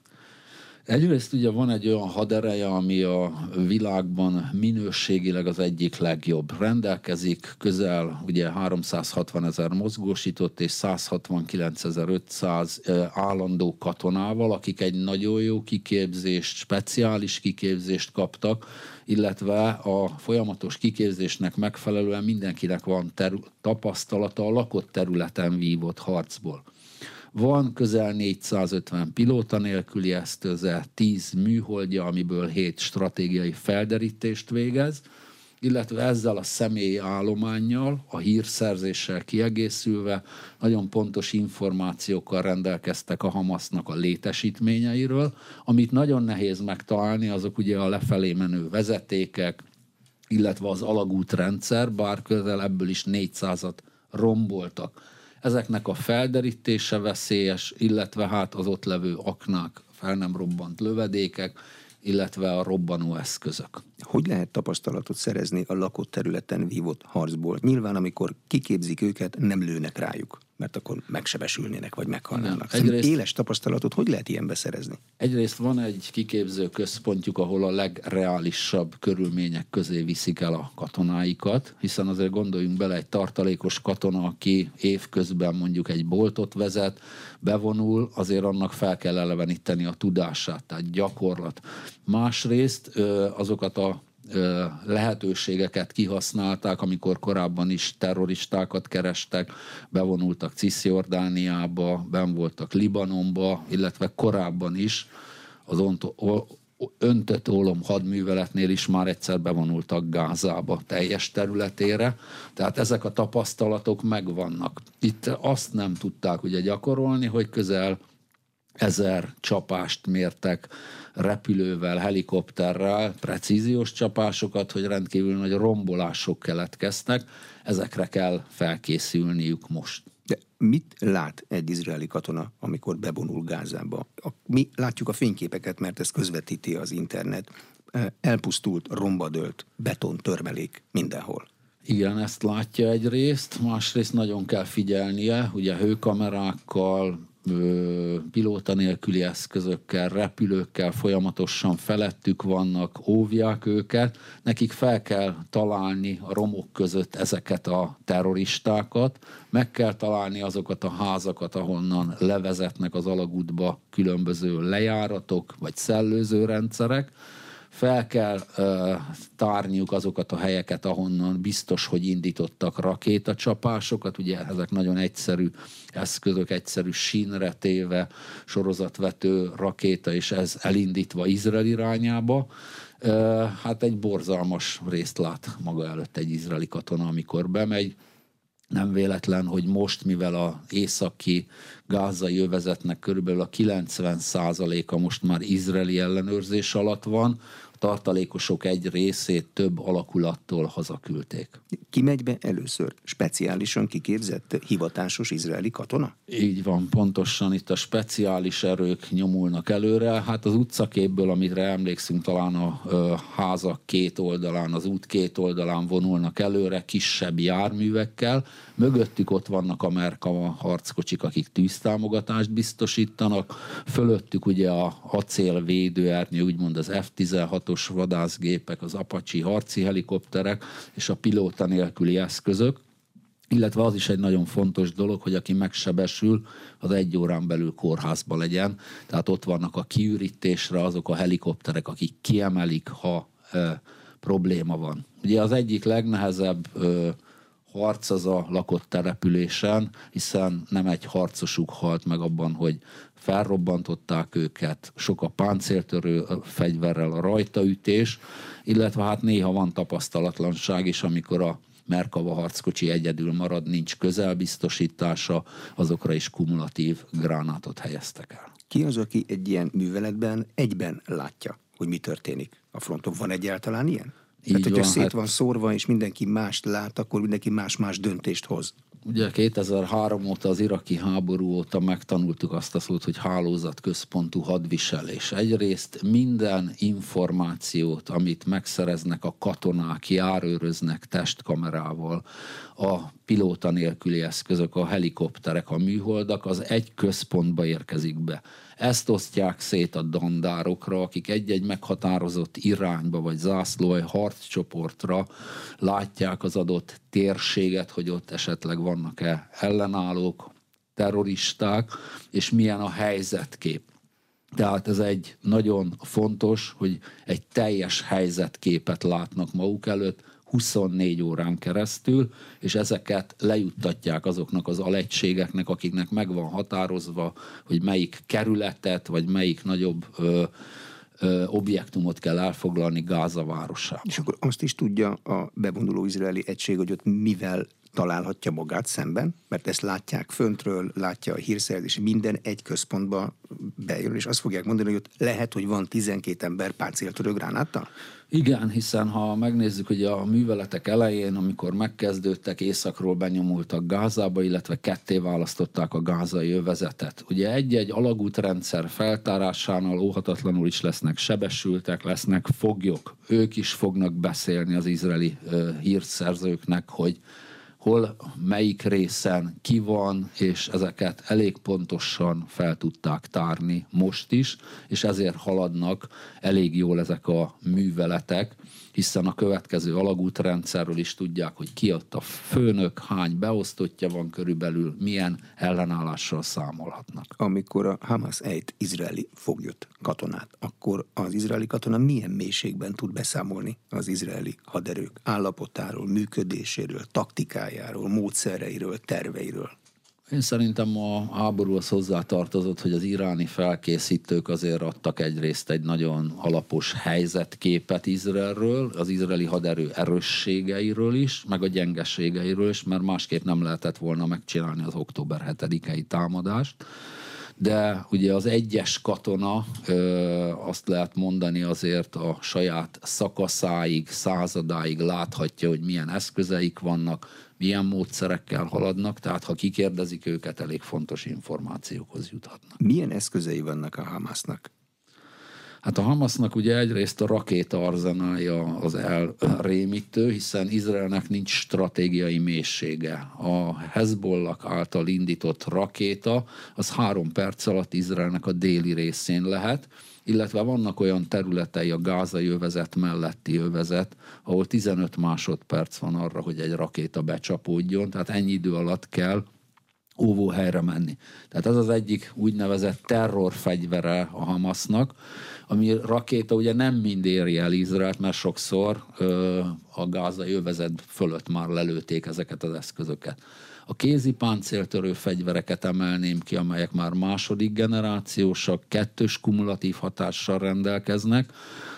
S2: Egyrészt ugye van egy olyan hadereje, ami a világban minőségileg az egyik legjobb. Rendelkezik közel ugye 360 ezer mozgósított és 169.500 állandó katonával, akik egy nagyon jó kiképzést, speciális kiképzést kaptak, illetve a folyamatos kiképzésnek megfelelően mindenkinek van terü- tapasztalata a lakott területen vívott harcból. Van közel 450 pilóta nélküli eszköze, 10 műholdja, amiből 7 stratégiai felderítést végez, illetve ezzel a személyi állományjal, a hírszerzéssel kiegészülve nagyon pontos információkkal rendelkeztek a Hamasznak a létesítményeiről, amit nagyon nehéz megtalálni, azok ugye a lefelé menő vezetékek, illetve az alagútrendszer, bár közel ebből is 400-at romboltak ezeknek a felderítése veszélyes, illetve hát az ott levő aknák, fel nem robbant lövedékek, illetve a robbanó eszközök.
S1: Hogy lehet tapasztalatot szerezni a lakott területen vívott harcból? Nyilván, amikor kiképzik őket, nem lőnek rájuk mert akkor megsebesülnének, vagy meghalnának. Nem. Egyrészt, éles tapasztalatot hogy lehet ilyen beszerezni?
S2: Egyrészt van egy kiképző központjuk, ahol a legreálisabb körülmények közé viszik el a katonáikat, hiszen azért gondoljunk bele egy tartalékos katona, aki évközben mondjuk egy boltot vezet, bevonul, azért annak fel kell eleveníteni a tudását, tehát gyakorlat. Másrészt azokat a lehetőségeket kihasználták, amikor korábban is terroristákat kerestek, bevonultak Cisziordániába, ben voltak Libanonba, illetve korábban is az öntött ólom hadműveletnél is már egyszer bevonultak Gázába teljes területére, tehát ezek a tapasztalatok megvannak. Itt azt nem tudták ugye gyakorolni, hogy közel ezer csapást mértek repülővel, helikopterrel, precíziós csapásokat, hogy rendkívül nagy rombolások keletkeztek, ezekre kell felkészülniük most.
S1: De mit lát egy izraeli katona, amikor bevonul Gázába? Mi látjuk a fényképeket, mert ez közvetíti az internet. Elpusztult, rombadölt, beton törmelék mindenhol.
S2: Igen, ezt látja egyrészt, másrészt nagyon kell figyelnie, ugye hőkamerákkal, pilóta nélküli eszközökkel, repülőkkel folyamatosan felettük vannak, óvják őket, nekik fel kell találni a romok között ezeket a terroristákat, meg kell találni azokat a házakat, ahonnan levezetnek az alagútba különböző lejáratok vagy szellőző rendszerek, fel kell uh, tárniuk azokat a helyeket, ahonnan biztos, hogy indítottak rakétacsapásokat, ugye ezek nagyon egyszerű eszközök, egyszerű sínre téve sorozatvető rakéta, és ez elindítva Izrael irányába. Uh, hát egy borzalmas részt lát maga előtt egy izraeli katona, amikor bemegy, Nem véletlen, hogy most, mivel a északi gázai övezetnek körülbelül a 90%-a most már izraeli ellenőrzés alatt van, tartalékosok egy részét több alakulattól hazaküldték.
S1: Ki megy be először? Speciálisan kiképzett hivatásos izraeli katona?
S2: Így van, pontosan itt a speciális erők nyomulnak előre. Hát az utcaképből, amire emlékszünk, talán a ö, házak két oldalán, az út két oldalán vonulnak előre, kisebb járművekkel. Mögöttük ott vannak a Merkava harckocsik, akik tűztámogatást biztosítanak. Fölöttük ugye a acél védőernyő, úgymond az F-16 járatos vadászgépek, az Apache harci helikopterek és a pilóta nélküli eszközök, illetve az is egy nagyon fontos dolog, hogy aki megsebesül, az egy órán belül kórházba legyen. Tehát ott vannak a kiürítésre azok a helikopterek, akik kiemelik, ha e, probléma van. Ugye az egyik legnehezebb e, harc az a lakott településen, hiszen nem egy harcosuk halt meg abban, hogy felrobbantották őket, sok a páncéltörő fegyverrel a rajtaütés, illetve hát néha van tapasztalatlanság is, amikor a Merkava harckocsi egyedül marad, nincs közelbiztosítása, azokra is kumulatív gránátot helyeztek el.
S1: Ki az, aki egy ilyen műveletben egyben látja, hogy mi történik a fronton? Van egyáltalán ilyen? Így Tehát, hogyha van, szét hát... van szórva, és mindenki mást lát, akkor mindenki más-más döntést hoz.
S2: Ugye 2003 óta, az iraki háború óta megtanultuk azt a szót, hogy hálózatközpontú hadviselés. Egyrészt minden információt, amit megszereznek a katonák, járőröznek testkamerával, a pilóta nélküli eszközök, a helikopterek, a műholdak, az egy központba érkezik be. Ezt osztják szét a dandárokra, akik egy-egy meghatározott irányba vagy zászlóaj harccsoportra látják az adott térséget, hogy ott esetleg vannak-e ellenállók, terroristák, és milyen a helyzetkép. Tehát ez egy nagyon fontos, hogy egy teljes helyzetképet látnak maguk előtt, 24 órán keresztül, és ezeket lejuttatják azoknak az alegységeknek, akiknek meg van határozva, hogy melyik kerületet, vagy melyik nagyobb ö, ö, objektumot kell elfoglalni Gáza városában.
S1: És akkor azt is tudja a bevonuló izraeli egység, hogy ott mivel találhatja magát szemben, mert ezt látják föntről, látja a hírszerzés, minden egy központba bejön, és azt fogják mondani, hogy ott lehet, hogy van 12 ember páncéltörő gránáttal?
S2: Igen, hiszen ha megnézzük, hogy a műveletek elején, amikor megkezdődtek, északról benyomultak Gázába, illetve ketté választották a gázai övezetet. Ugye egy-egy alagútrendszer feltárásánál óhatatlanul is lesznek sebesültek, lesznek foglyok. Ők is fognak beszélni az izraeli uh, hírszerzőknek, hogy hol, melyik részen ki van, és ezeket elég pontosan fel tudták tárni most is, és ezért haladnak elég jól ezek a műveletek, hiszen a következő alagútrendszerről is tudják, hogy ki a főnök, hány beosztottja van körülbelül, milyen ellenállással számolhatnak.
S1: Amikor a Hamas ejt izraeli foglyot katonát, akkor az izraeli katona milyen mélységben tud beszámolni az izraeli haderők állapotáról, működéséről, taktikájáról, módszereiről, terveiről?
S2: Én szerintem a háborúhoz hozzátartozott, hogy az iráni felkészítők azért adtak egyrészt egy nagyon alapos helyzetképet Izraelről, az izraeli haderő erősségeiről is, meg a gyengeségeiről is, mert másképp nem lehetett volna megcsinálni az október 7-i támadást de ugye az egyes katona, azt lehet mondani azért a saját szakaszáig, századáig láthatja, hogy milyen eszközeik vannak, milyen módszerekkel haladnak, tehát ha kikérdezik őket, elég fontos információkhoz juthatnak.
S1: Milyen eszközei vannak a Hamasnak?
S2: Hát a Hamasnak ugye egyrészt a rakéta arzenálja az elrémítő, hiszen Izraelnek nincs stratégiai mélysége. A Hezbollah által indított rakéta az három perc alatt Izraelnek a déli részén lehet, illetve vannak olyan területei a gázai övezet melletti övezet, ahol 15 másodperc van arra, hogy egy rakéta becsapódjon, tehát ennyi idő alatt kell óvóhelyre menni. Tehát ez az egyik úgynevezett terrorfegyvere a Hamasnak, ami rakéta ugye nem mind éri el Izraelt, mert sokszor ö, a gázai övezet fölött már lelőtték ezeket az eszközöket. A kézi páncéltörő fegyvereket emelném ki, amelyek már második generációsak, kettős kumulatív hatással rendelkeznek,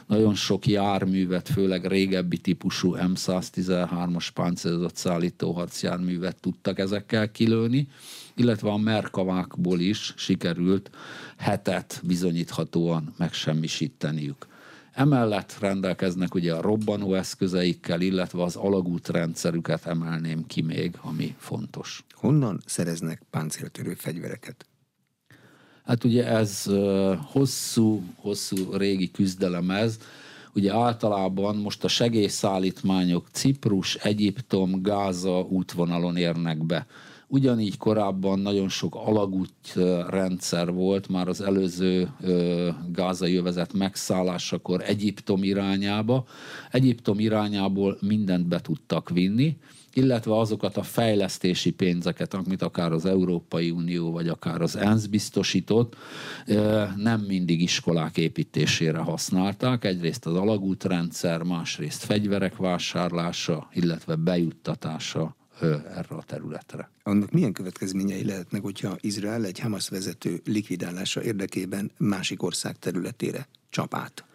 S2: nagyon sok járművet, főleg régebbi típusú M113-as páncélozott szállító harcjárművet tudtak ezekkel kilőni, illetve a merkavákból is sikerült hetet bizonyíthatóan megsemmisíteniük. Emellett rendelkeznek ugye a robbanó eszközeikkel, illetve az alagútrendszerüket emelném ki még, ami fontos.
S1: Honnan szereznek páncéltörő fegyvereket?
S2: Hát ugye ez hosszú, hosszú régi küzdelem ez. Ugye általában most a segélyszállítmányok Ciprus, Egyiptom, Gáza útvonalon érnek be. Ugyanígy korábban nagyon sok alagút rendszer volt már az előző gázai jövezet megszállásakor Egyiptom irányába. Egyiptom irányából mindent be tudtak vinni, illetve azokat a fejlesztési pénzeket, amit akár az Európai Unió, vagy akár az ENSZ biztosított, nem mindig iskolák építésére használták. Egyrészt az alagútrendszer, másrészt fegyverek vásárlása, illetve bejuttatása erre a területre.
S1: Annak milyen következményei lehetnek, hogyha Izrael egy Hamas vezető likvidálása érdekében másik ország területére csap át?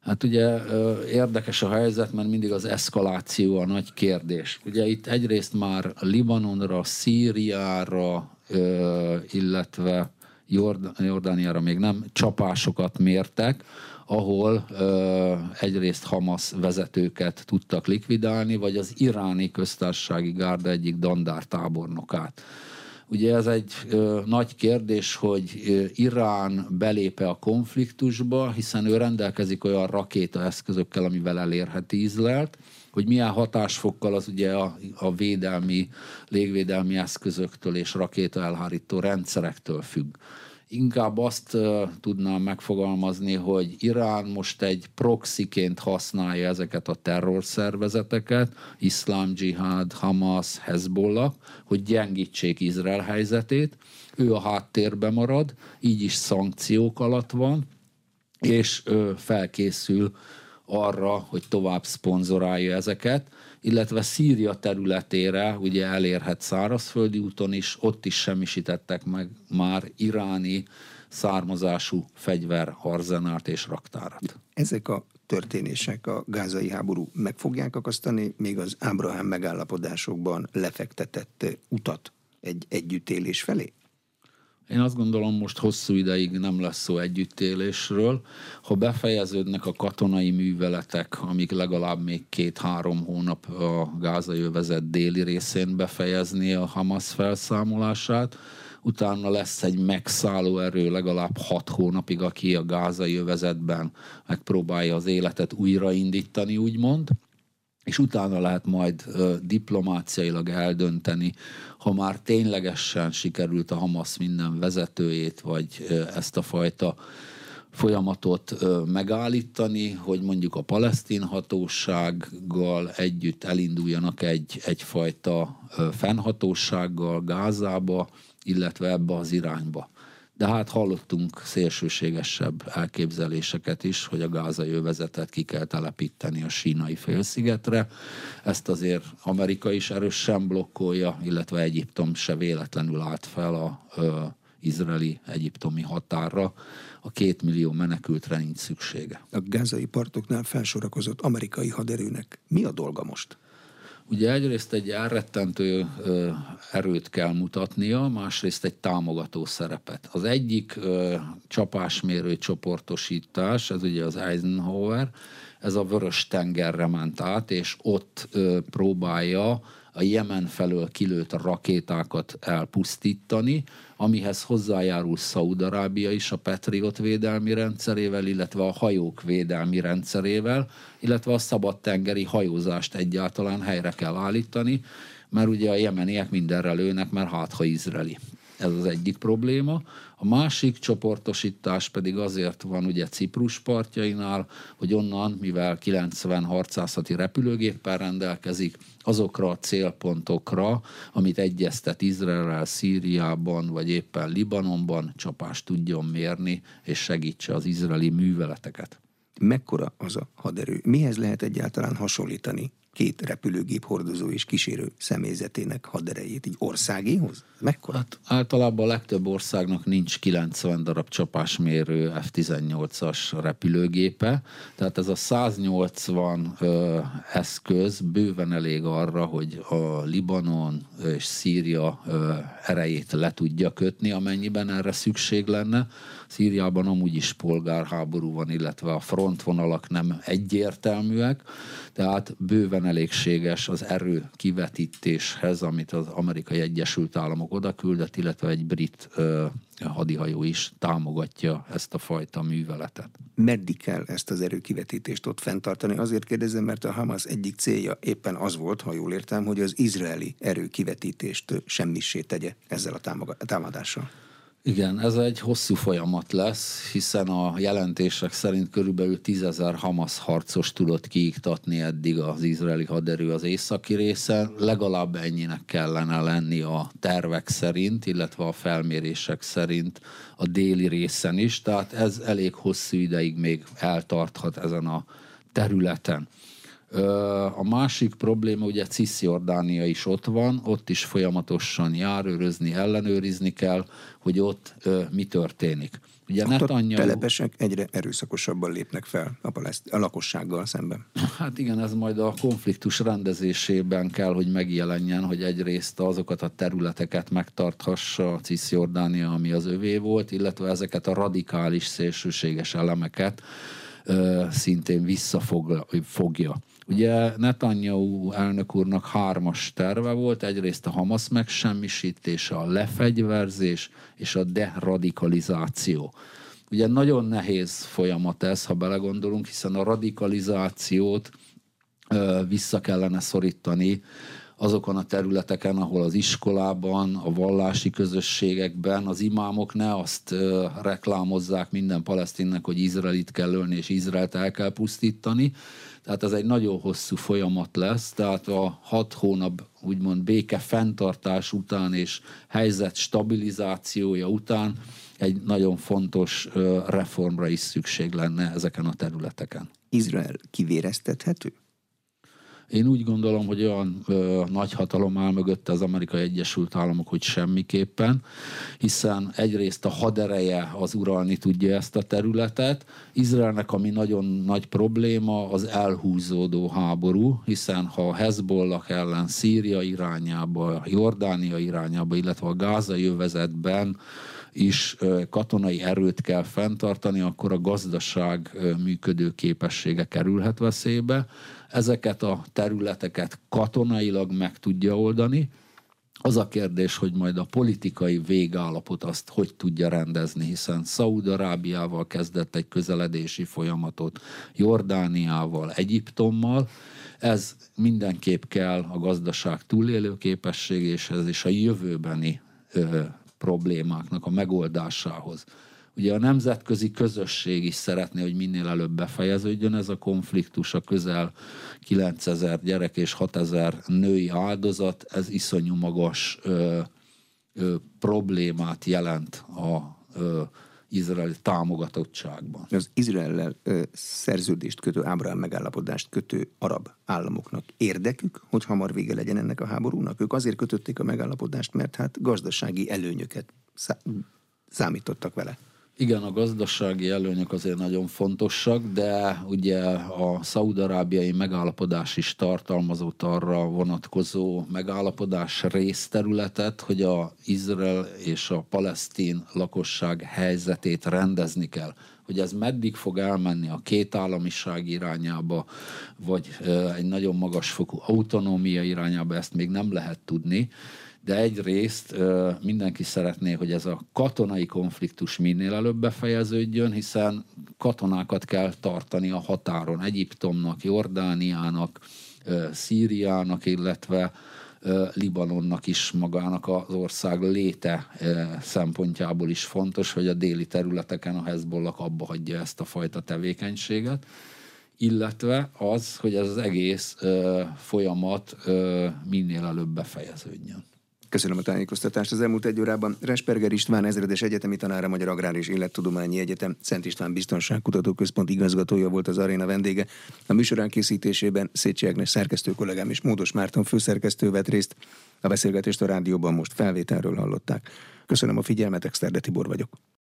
S2: Hát ugye érdekes a helyzet, mert mindig az eszkaláció a nagy kérdés. Ugye itt egyrészt már Libanonra, Szíriára, illetve Jordániára még nem csapásokat mértek, ahol egyrészt Hamas vezetőket tudtak likvidálni, vagy az iráni köztársasági gárda egyik dandár tábornokát. Ugye ez egy ö, nagy kérdés, hogy ö, Irán belépe a konfliktusba, hiszen ő rendelkezik olyan rakétaeszközökkel, amivel elérheti Izraelt, hogy milyen hatásfokkal az ugye a, a védelmi, légvédelmi eszközöktől és rakéta elhárító rendszerektől függ. Inkább azt tudnám megfogalmazni, hogy Irán most egy proxiként használja ezeket a terrorszervezeteket, Iszlám Dzsihád, Hamas, Hezbollah, hogy gyengítsék Izrael helyzetét. Ő a háttérbe marad, így is szankciók alatt van, és felkészül arra, hogy tovább szponzorálja ezeket illetve Szíria területére ugye elérhet szárazföldi úton is, ott is semmisítettek meg már iráni származású fegyver, arzenált és raktárat.
S1: Ezek a történések a gázai háború meg fogják akasztani még az Ábrahám megállapodásokban lefektetett utat egy együttélés felé?
S2: Én azt gondolom, most hosszú ideig nem lesz szó együttélésről. Ha befejeződnek a katonai műveletek, amik legalább még két-három hónap a gázai övezet déli részén befejezni a Hamas felszámolását, utána lesz egy megszálló erő legalább hat hónapig, aki a gázai övezetben megpróbálja az életet újraindítani, úgymond és utána lehet majd diplomáciailag eldönteni, ha már ténylegesen sikerült a Hamas minden vezetőjét, vagy ezt a fajta folyamatot megállítani, hogy mondjuk a palesztin hatósággal együtt elinduljanak egy, egyfajta fennhatósággal Gázába, illetve ebbe az irányba. De hát hallottunk szélsőségesebb elképzeléseket is, hogy a gázai övezetet ki kell telepíteni a sínai félszigetre. Ezt azért Amerika is erősen blokkolja, illetve Egyiptom se véletlenül állt fel a ö, izraeli-egyiptomi határra. A két millió menekültre nincs szüksége.
S1: A gázai partoknál felsorakozott amerikai haderőnek mi a dolga most?
S2: Ugye egyrészt egy elrettentő erőt kell mutatnia, másrészt egy támogató szerepet. Az egyik csapásmérő csoportosítás, ez ugye az Eisenhower, ez a vörös tengerre ment át, és ott próbálja a Jemen felől kilőtt rakétákat elpusztítani, amihez hozzájárul Szaudarábia is a Patriot védelmi rendszerével, illetve a hajók védelmi rendszerével, illetve a szabadtengeri hajózást egyáltalán helyre kell állítani, mert ugye a jemeniek mindenre lőnek, mert hát ha izraeli. Ez az egyik probléma. A másik csoportosítás pedig azért van ugye Ciprus partjainál, hogy onnan, mivel 90 harcászati repülőgéppel rendelkezik, azokra a célpontokra, amit egyeztet Izrael, Szíriában, vagy éppen Libanonban csapást tudjon mérni, és segítse az izraeli műveleteket.
S1: Mekkora az a haderő? Mihez lehet egyáltalán hasonlítani két repülőgép hordozó és kísérő személyzetének haderejét, így országéhoz? Mekkora? Hát
S2: általában a legtöbb országnak nincs 90 darab csapásmérő F-18-as repülőgépe, tehát ez a 180 ö, eszköz bőven elég arra, hogy a Libanon és Szíria ö, erejét le tudja kötni, amennyiben erre szükség lenne. Szíriában amúgy is polgárháború van, illetve a frontvonalak nem egyértelműek, tehát bőven elégséges az erő kivetítéshez, amit az amerikai Egyesült Államok oda küldött, illetve egy brit ö, hadihajó is támogatja ezt a fajta műveletet.
S1: Meddig kell ezt az erőkivetítést ott fenntartani? Azért kérdezem, mert a Hamas egyik célja éppen az volt, ha jól értem, hogy az izraeli erőkivetítést semmisé tegye ezzel a támadással.
S2: Igen, ez egy hosszú folyamat lesz, hiszen a jelentések szerint körülbelül tízezer Hamas harcos tudott kiiktatni eddig az izraeli haderő az északi részen. Legalább ennyinek kellene lenni a tervek szerint, illetve a felmérések szerint a déli részen is, tehát ez elég hosszú ideig még eltarthat ezen a területen. A másik probléma, ugye Cisziordánia is ott van, ott is folyamatosan járőrözni, ellenőrizni kell, hogy ott mi történik.
S1: Ugye ott Netanyahu... a telepesek egyre erőszakosabban lépnek fel a, paleszt... a lakossággal szemben.
S2: Hát igen, ez majd a konfliktus rendezésében kell, hogy megjelenjen, hogy egyrészt azokat a területeket megtarthassa a Cisziordánia, ami az övé volt, illetve ezeket a radikális szélsőséges elemeket ö, szintén visszafogja. Ugye Netanyahu elnök úrnak hármas terve volt, egyrészt a Hamas megsemmisítése, a lefegyverzés és a deradikalizáció. Ugye nagyon nehéz folyamat ez, ha belegondolunk, hiszen a radikalizációt vissza kellene szorítani azokon a területeken, ahol az iskolában, a vallási közösségekben az imámok ne azt reklámozzák minden palesztinnek, hogy Izraelit kell ölni és Izraelt el kell pusztítani, tehát ez egy nagyon hosszú folyamat lesz, tehát a hat hónap úgymond béke fenntartás után és helyzet stabilizációja után egy nagyon fontos reformra is szükség lenne ezeken a területeken.
S1: Izrael kivéreztethető?
S2: Én úgy gondolom, hogy olyan ö, nagy hatalom áll mögötte az Amerikai Egyesült Államok, hogy semmiképpen, hiszen egyrészt a hadereje az uralni tudja ezt a területet. Izraelnek, ami nagyon nagy probléma, az elhúzódó háború, hiszen ha Hezbollah ellen Szíria irányába, Jordánia irányába, illetve a gázai övezetben is katonai erőt kell fenntartani, akkor a gazdaság működő képessége kerülhet veszélybe ezeket a területeket katonailag meg tudja oldani. Az a kérdés, hogy majd a politikai végállapot azt hogy tudja rendezni, hiszen Szaúd-Arábiával kezdett egy közeledési folyamatot, Jordániával, Egyiptommal, ez mindenképp kell a gazdaság túlélő képességéshez és a jövőbeni ö, problémáknak a megoldásához. Ugye a nemzetközi közösség is szeretné, hogy minél előbb befejeződjön ez a konfliktus, a közel 9000 gyerek és 6000 női áldozat, ez iszonyú magas ö, ö, problémát jelent a ö, izraeli támogatottságban.
S1: Az Izraellel ö, szerződést kötő, Ábrahám megállapodást kötő arab államoknak érdekük, hogy hamar vége legyen ennek a háborúnak? Ők azért kötötték a megállapodást, mert hát gazdasági előnyöket számítottak vele.
S2: Igen, a gazdasági előnyök azért nagyon fontosak, de ugye a szaudarábiai megállapodás is tartalmazott arra vonatkozó megállapodás részterületet, hogy a Izrael és a palesztin lakosság helyzetét rendezni kell. Hogy ez meddig fog elmenni a két államiság irányába, vagy egy nagyon magas fokú autonómia irányába, ezt még nem lehet tudni de egyrészt mindenki szeretné, hogy ez a katonai konfliktus minél előbb befejeződjön, hiszen katonákat kell tartani a határon Egyiptomnak, Jordániának, Szíriának, illetve Libanonnak is magának az ország léte szempontjából is fontos, hogy a déli területeken a Hezbollah abba hagyja ezt a fajta tevékenységet illetve az, hogy ez az egész folyamat minél előbb befejeződjön.
S1: Köszönöm a tájékoztatást. Az elmúlt egy órában Resperger István ezredes egyetemi tanára, Magyar Agrár és Élettudományi Egyetem Szent István Biztonságkutató Központ igazgatója volt az aréna vendége. A műsor készítésében Szécsi Ágnes szerkesztő kollégám és Módos Márton főszerkesztő vett részt. A beszélgetést a rádióban most felvételről hallották. Köszönöm a figyelmet, Exterde Tibor vagyok.